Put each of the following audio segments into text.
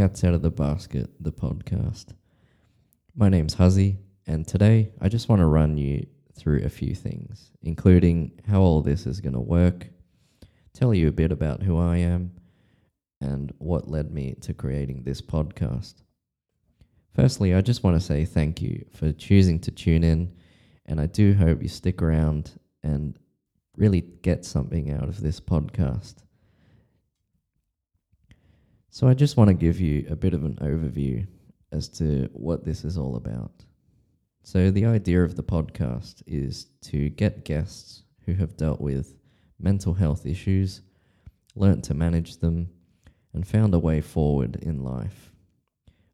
Cats Out of the Basket, the podcast. My name's Huzzy, and today I just want to run you through a few things, including how all this is going to work, tell you a bit about who I am, and what led me to creating this podcast. Firstly, I just want to say thank you for choosing to tune in, and I do hope you stick around and really get something out of this podcast. So, I just want to give you a bit of an overview as to what this is all about. So, the idea of the podcast is to get guests who have dealt with mental health issues, learnt to manage them, and found a way forward in life.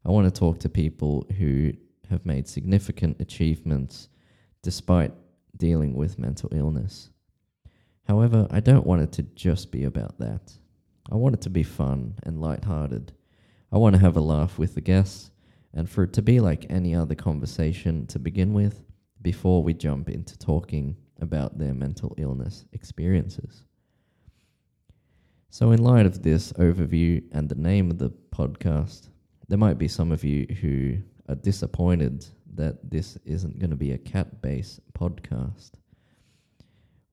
I want to talk to people who have made significant achievements despite dealing with mental illness. However, I don't want it to just be about that. I want it to be fun and light-hearted. I want to have a laugh with the guests and for it to be like any other conversation to begin with before we jump into talking about their mental illness experiences. So, in light of this overview and the name of the podcast, there might be some of you who are disappointed that this isn't going to be a cat based podcast.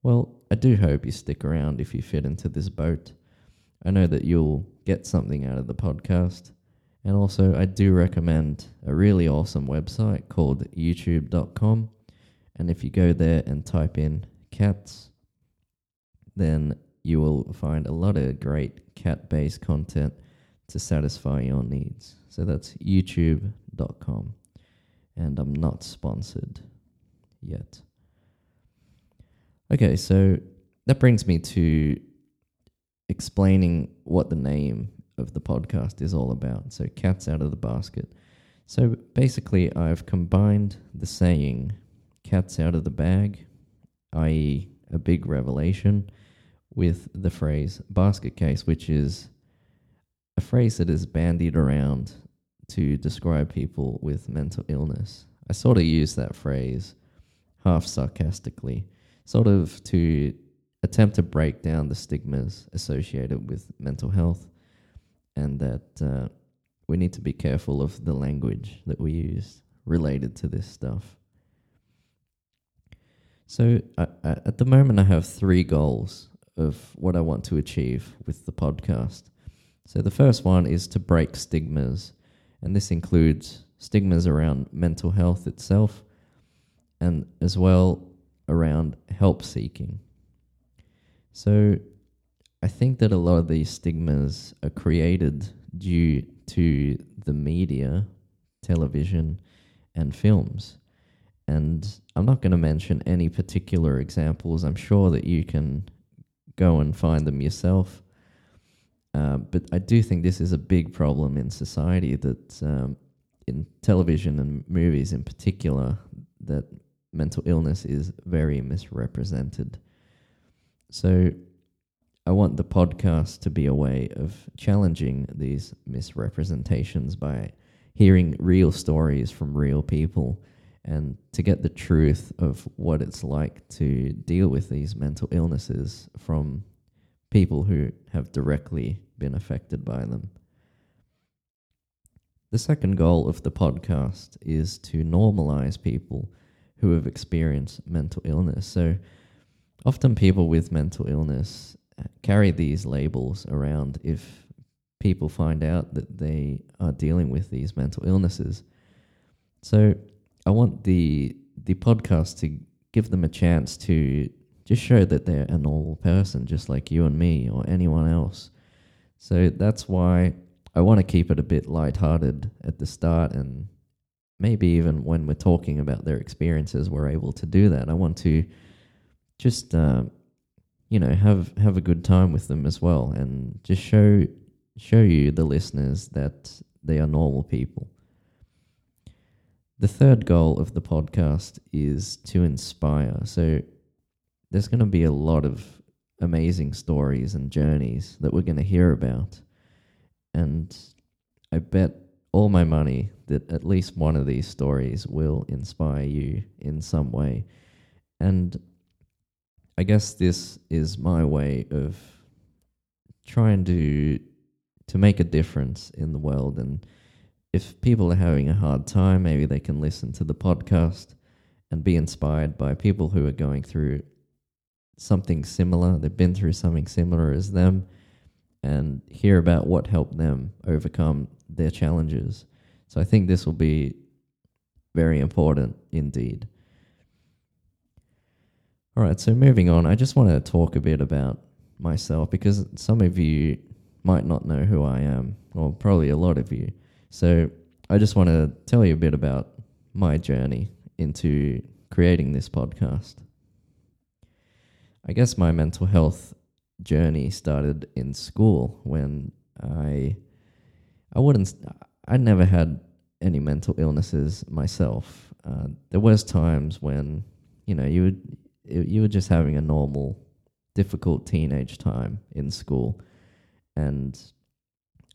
Well, I do hope you stick around if you fit into this boat. I know that you'll get something out of the podcast. And also, I do recommend a really awesome website called youtube.com. And if you go there and type in cats, then you will find a lot of great cat based content to satisfy your needs. So that's youtube.com. And I'm not sponsored yet. Okay, so that brings me to explaining what the name of the podcast is all about. So, cats out of the basket. So, basically, I've combined the saying cats out of the bag, i.e., a big revelation, with the phrase basket case, which is a phrase that is bandied around to describe people with mental illness. I sort of use that phrase half sarcastically, sort of to attempt to break down the stigmas associated with mental health and that uh, we need to be careful of the language that we use related to this stuff. So, I, I, at the moment, I have three goals of what I want to achieve with the podcast. So, the first one is to break stigmas, and this includes stigmas around mental health itself and as well around help seeking. So, I think that a lot of these stigmas are created due to the media, television, and films. And I'm not going to mention any particular examples. I'm sure that you can go and find them yourself. Uh, but I do think this is a big problem in society that um, in television and movies in particular, that mental illness is very misrepresented. So I want the podcast to be a way of challenging these misrepresentations by hearing real stories from real people and to get the truth of what it's like to deal with these mental illnesses from people who have directly been affected by them. The second goal of the podcast is to normalize people who have experienced mental illness. So, often people with mental illness carry these labels around if people find out that they are dealing with these mental illnesses. So I want the the podcast to give them a chance to just show that they're a normal person, just like you and me or anyone else. So that's why I want to keep it a bit lighthearted at the start, and maybe even when we're talking about their experiences, we're able to do that. I want to just uh, you know have have a good time with them as well and just show show you the listeners that they are normal people. The third goal of the podcast is to inspire. So there's going to be a lot of amazing stories and journeys that we're going to hear about. And i bet all my money that at least one of these stories will inspire you in some way. And I guess this is my way of trying to to make a difference in the world. And if people are having a hard time, maybe they can listen to the podcast and be inspired by people who are going through something similar. They've been through something similar as them and hear about what helped them overcome their challenges. So I think this will be very important indeed. All right, so moving on, I just want to talk a bit about myself because some of you might not know who I am, or probably a lot of you. So I just want to tell you a bit about my journey into creating this podcast. I guess my mental health journey started in school when I I wouldn't I never had any mental illnesses myself. Uh, there was times when you know you would you were just having a normal, difficult teenage time in school, and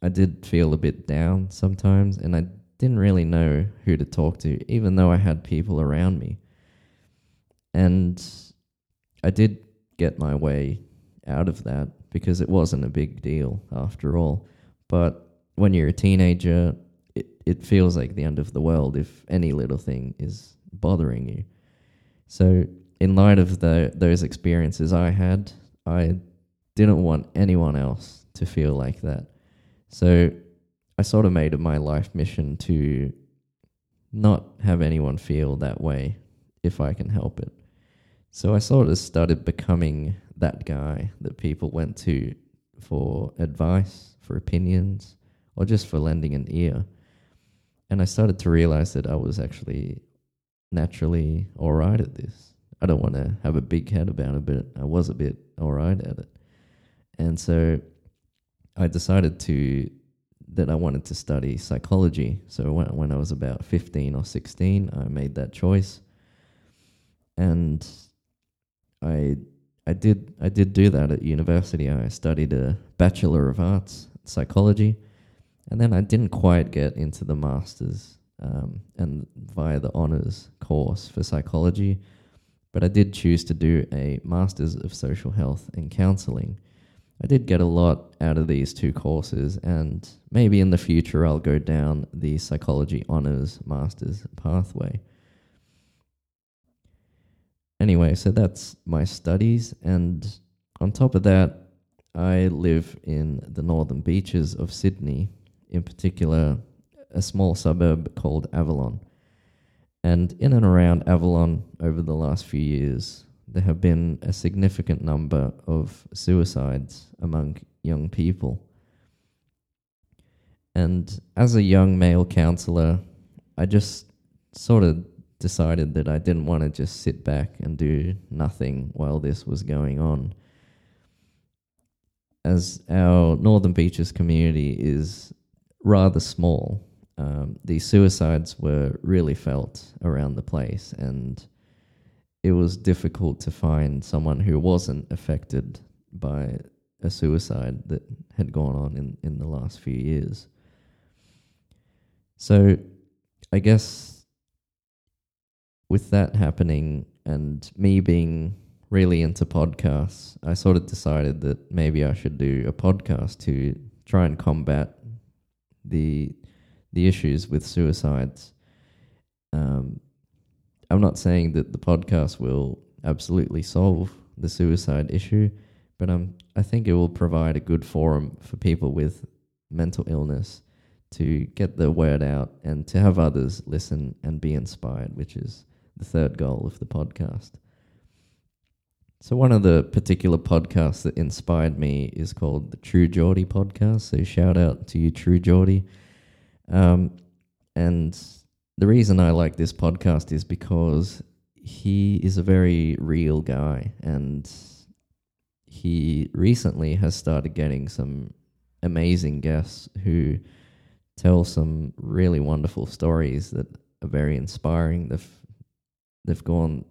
I did feel a bit down sometimes, and I didn't really know who to talk to, even though I had people around me. And I did get my way out of that because it wasn't a big deal after all. But when you're a teenager, it, it feels like the end of the world if any little thing is bothering you. So in light of the those experiences I had, I didn't want anyone else to feel like that. So I sort of made it my life mission to not have anyone feel that way if I can help it. So I sort of started becoming that guy that people went to for advice, for opinions, or just for lending an ear. And I started to realize that I was actually naturally all right at this. I don't want to have a big head about it, but I was a bit all right at it. And so I decided to that I wanted to study psychology. So when when I was about 15 or 16, I made that choice. And I I did I did do that at university. I studied a Bachelor of Arts psychology, and then I didn't quite get into the masters um, and via the honors course for psychology but I did choose to do a Masters of Social Health and Counseling. I did get a lot out of these two courses, and maybe in the future I'll go down the Psychology Honours Masters pathway. Anyway, so that's my studies, and on top of that, I live in the northern beaches of Sydney, in particular, a small suburb called Avalon. And in and around Avalon over the last few years, there have been a significant number of suicides among young people. And as a young male counselor, I just sort of decided that I didn't want to just sit back and do nothing while this was going on. As our Northern Beaches community is rather small, um, these suicides were really felt around the place, and it was difficult to find someone who wasn't affected by a suicide that had gone on in, in the last few years. So, I guess with that happening and me being really into podcasts, I sort of decided that maybe I should do a podcast to try and combat the the issues with suicides. Um, I'm not saying that the podcast will absolutely solve the suicide issue, but um, I think it will provide a good forum for people with mental illness to get the word out and to have others listen and be inspired, which is the third goal of the podcast. So, one of the particular podcasts that inspired me is called the True Geordie podcast. So, shout out to you, True Geordie. Um, and the reason I like this podcast is because he is a very real guy and he recently has started getting some amazing guests who tell some really wonderful stories that are very inspiring. They've they've gone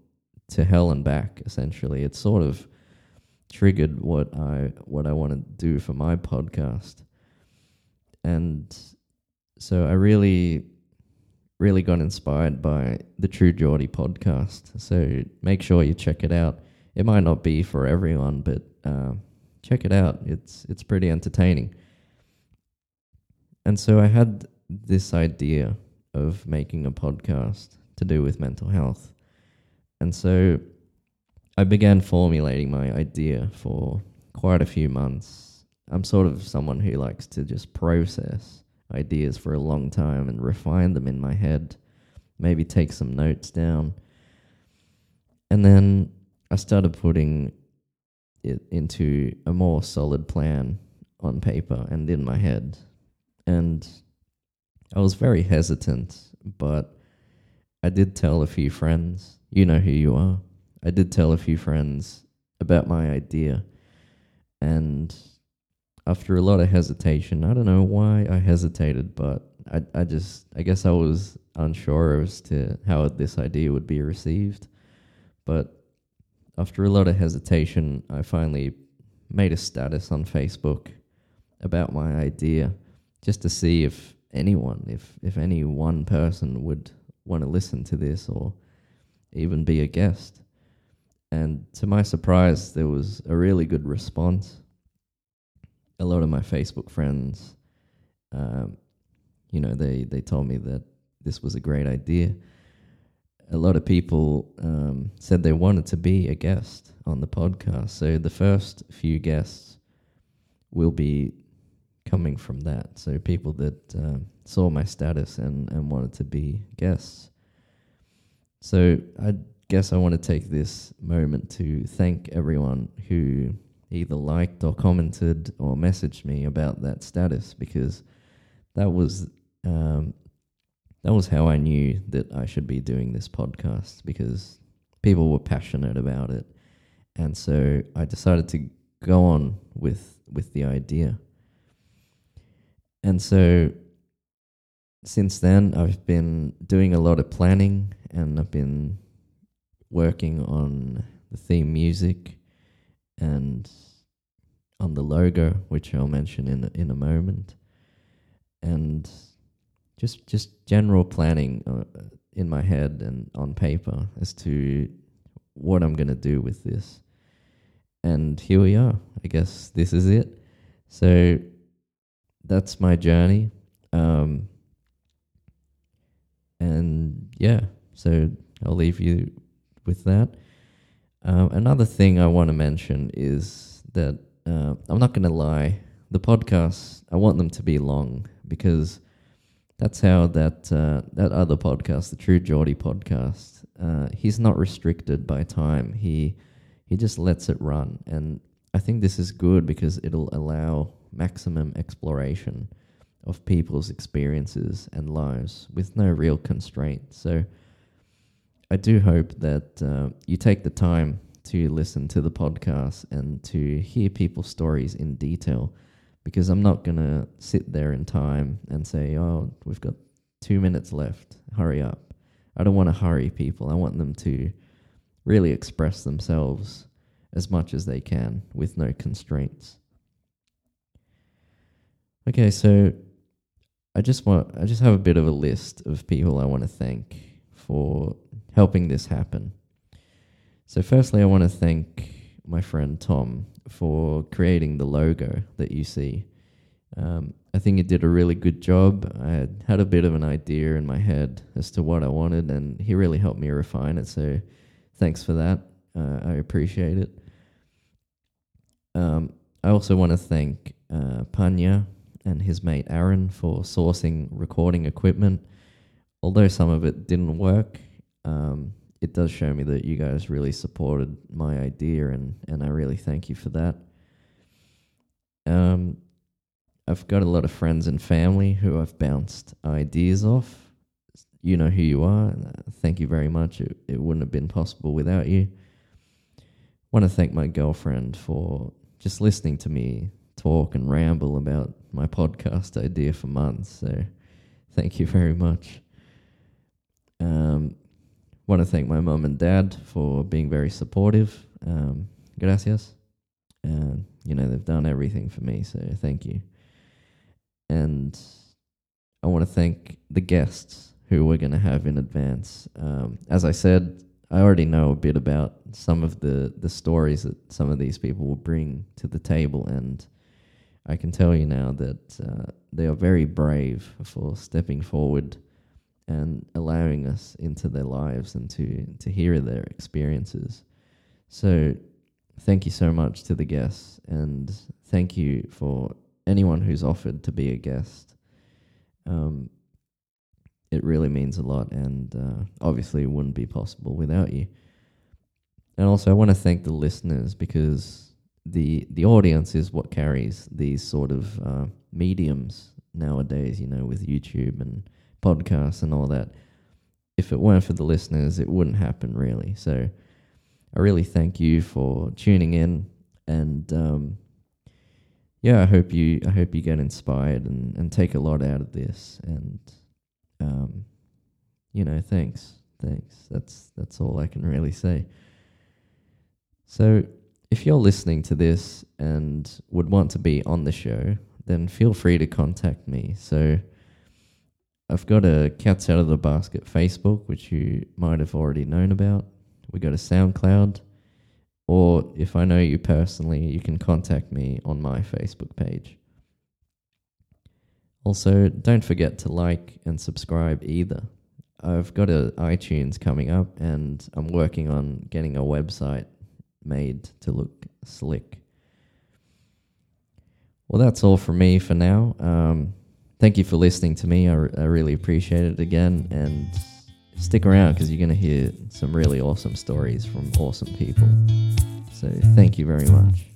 to hell and back essentially. It's sort of triggered what I what I want to do for my podcast. And so I really, really got inspired by the True Geordie podcast. So make sure you check it out. It might not be for everyone, but uh, check it out. It's it's pretty entertaining. and so I had this idea of making a podcast to do with mental health. And so I began formulating my idea for quite a few months. I'm sort of someone who likes to just process ideas for a long time and refine them in my head, maybe take some notes down. And then I started putting it into a more solid plan on paper and in my head. And I was very hesitant, but I did tell a few friends, you know who you are. I did tell a few friends about my idea. And after a lot of hesitation, I don't know why I hesitated, but I, I just, I guess I was unsure as to how this idea would be received. But after a lot of hesitation, I finally made a status on Facebook about my idea just to see if anyone, if, if any one person would want to listen to this or even be a guest. And to my surprise, there was a really good response. A lot of my Facebook friends, um, you know, they, they told me that this was a great idea. A lot of people um, said they wanted to be a guest on the podcast. So the first few guests will be coming from that. So people that uh, saw my status and, and wanted to be guests. So I guess I want to take this moment to thank everyone who either liked or commented or messaged me about that status because that was um, that was how I knew that I should be doing this podcast because people were passionate about it, and so I decided to go on with with the idea. And so since then, I've been doing a lot of planning and I've been working on the theme music and on the logo, which I'll mention in in a moment, and just just general planning uh, in my head and on paper as to what I'm gonna do with this. And here we are. I guess this is it. So that's my journey. Um, and yeah, so I'll leave you with that. Um, another thing I want to mention is that uh, I'm not going to lie. The podcasts I want them to be long because that's how that uh, that other podcast, the True Geordie podcast, uh, he's not restricted by time. He he just lets it run, and I think this is good because it'll allow maximum exploration of people's experiences and lives with no real constraint. So I do hope that uh, you take the time to listen to the podcast and to hear people's stories in detail because I'm not going to sit there in time and say, oh, we've got two minutes left, hurry up. I don't want to hurry people. I want them to really express themselves as much as they can with no constraints. Okay, so I just want I just have a bit of a list of people I want to thank for helping this happen. So firstly, I want to thank my friend Tom for creating the logo that you see. Um, I think he did a really good job. I had, had a bit of an idea in my head as to what I wanted, and he really helped me refine it. So thanks for that. Uh, I appreciate it. Um, I also want to thank uh, Panya and his mate Aaron for sourcing recording equipment. Although some of it didn't work, um, it does show me that you guys really supported my idea, and, and I really thank you for that. Um, I've got a lot of friends and family who I've bounced ideas off. You know who you are. Thank you very much. It, it wouldn't have been possible without you. I want to thank my girlfriend for just listening to me talk and ramble about my podcast idea for months. So thank you very much. Want to thank my mum and dad for being very supportive. Um, gracias. And, you know, they've done everything for me, so thank you. And I want to thank the guests who we're going to have in advance. Um, as I said, I already know a bit about some of the, the stories that some of these people will bring to the table, and I can tell you now that uh, they are very brave for stepping forward and allowing us into their lives and to, to hear their experiences. So, thank you so much to the guests, and thank you for anyone who's offered to be a guest. Um, it really means a lot, and uh, obviously, it wouldn't be possible without you. And also, I want to thank the listeners because the the audience is what carries these sort of uh, mediums nowadays. You know, with YouTube and podcasts and all that. If it weren't for the listeners, it wouldn't happen really. So I really thank you for tuning in and um, yeah, I hope you I hope you get inspired and, and take a lot out of this and um, you know, thanks. Thanks. That's that's all I can really say. So if you're listening to this and would want to be on the show, then feel free to contact me. So I've got a Cats Out of the Basket Facebook, which you might have already known about. We got a SoundCloud. Or if I know you personally, you can contact me on my Facebook page. Also, don't forget to like and subscribe either. I've got a iTunes coming up and I'm working on getting a website made to look slick. Well, that's all from me for now. Um, thank you for listening to me. I, I really appreciate it again. And stick around because you're going to hear some really awesome stories from awesome people. So thank you very much.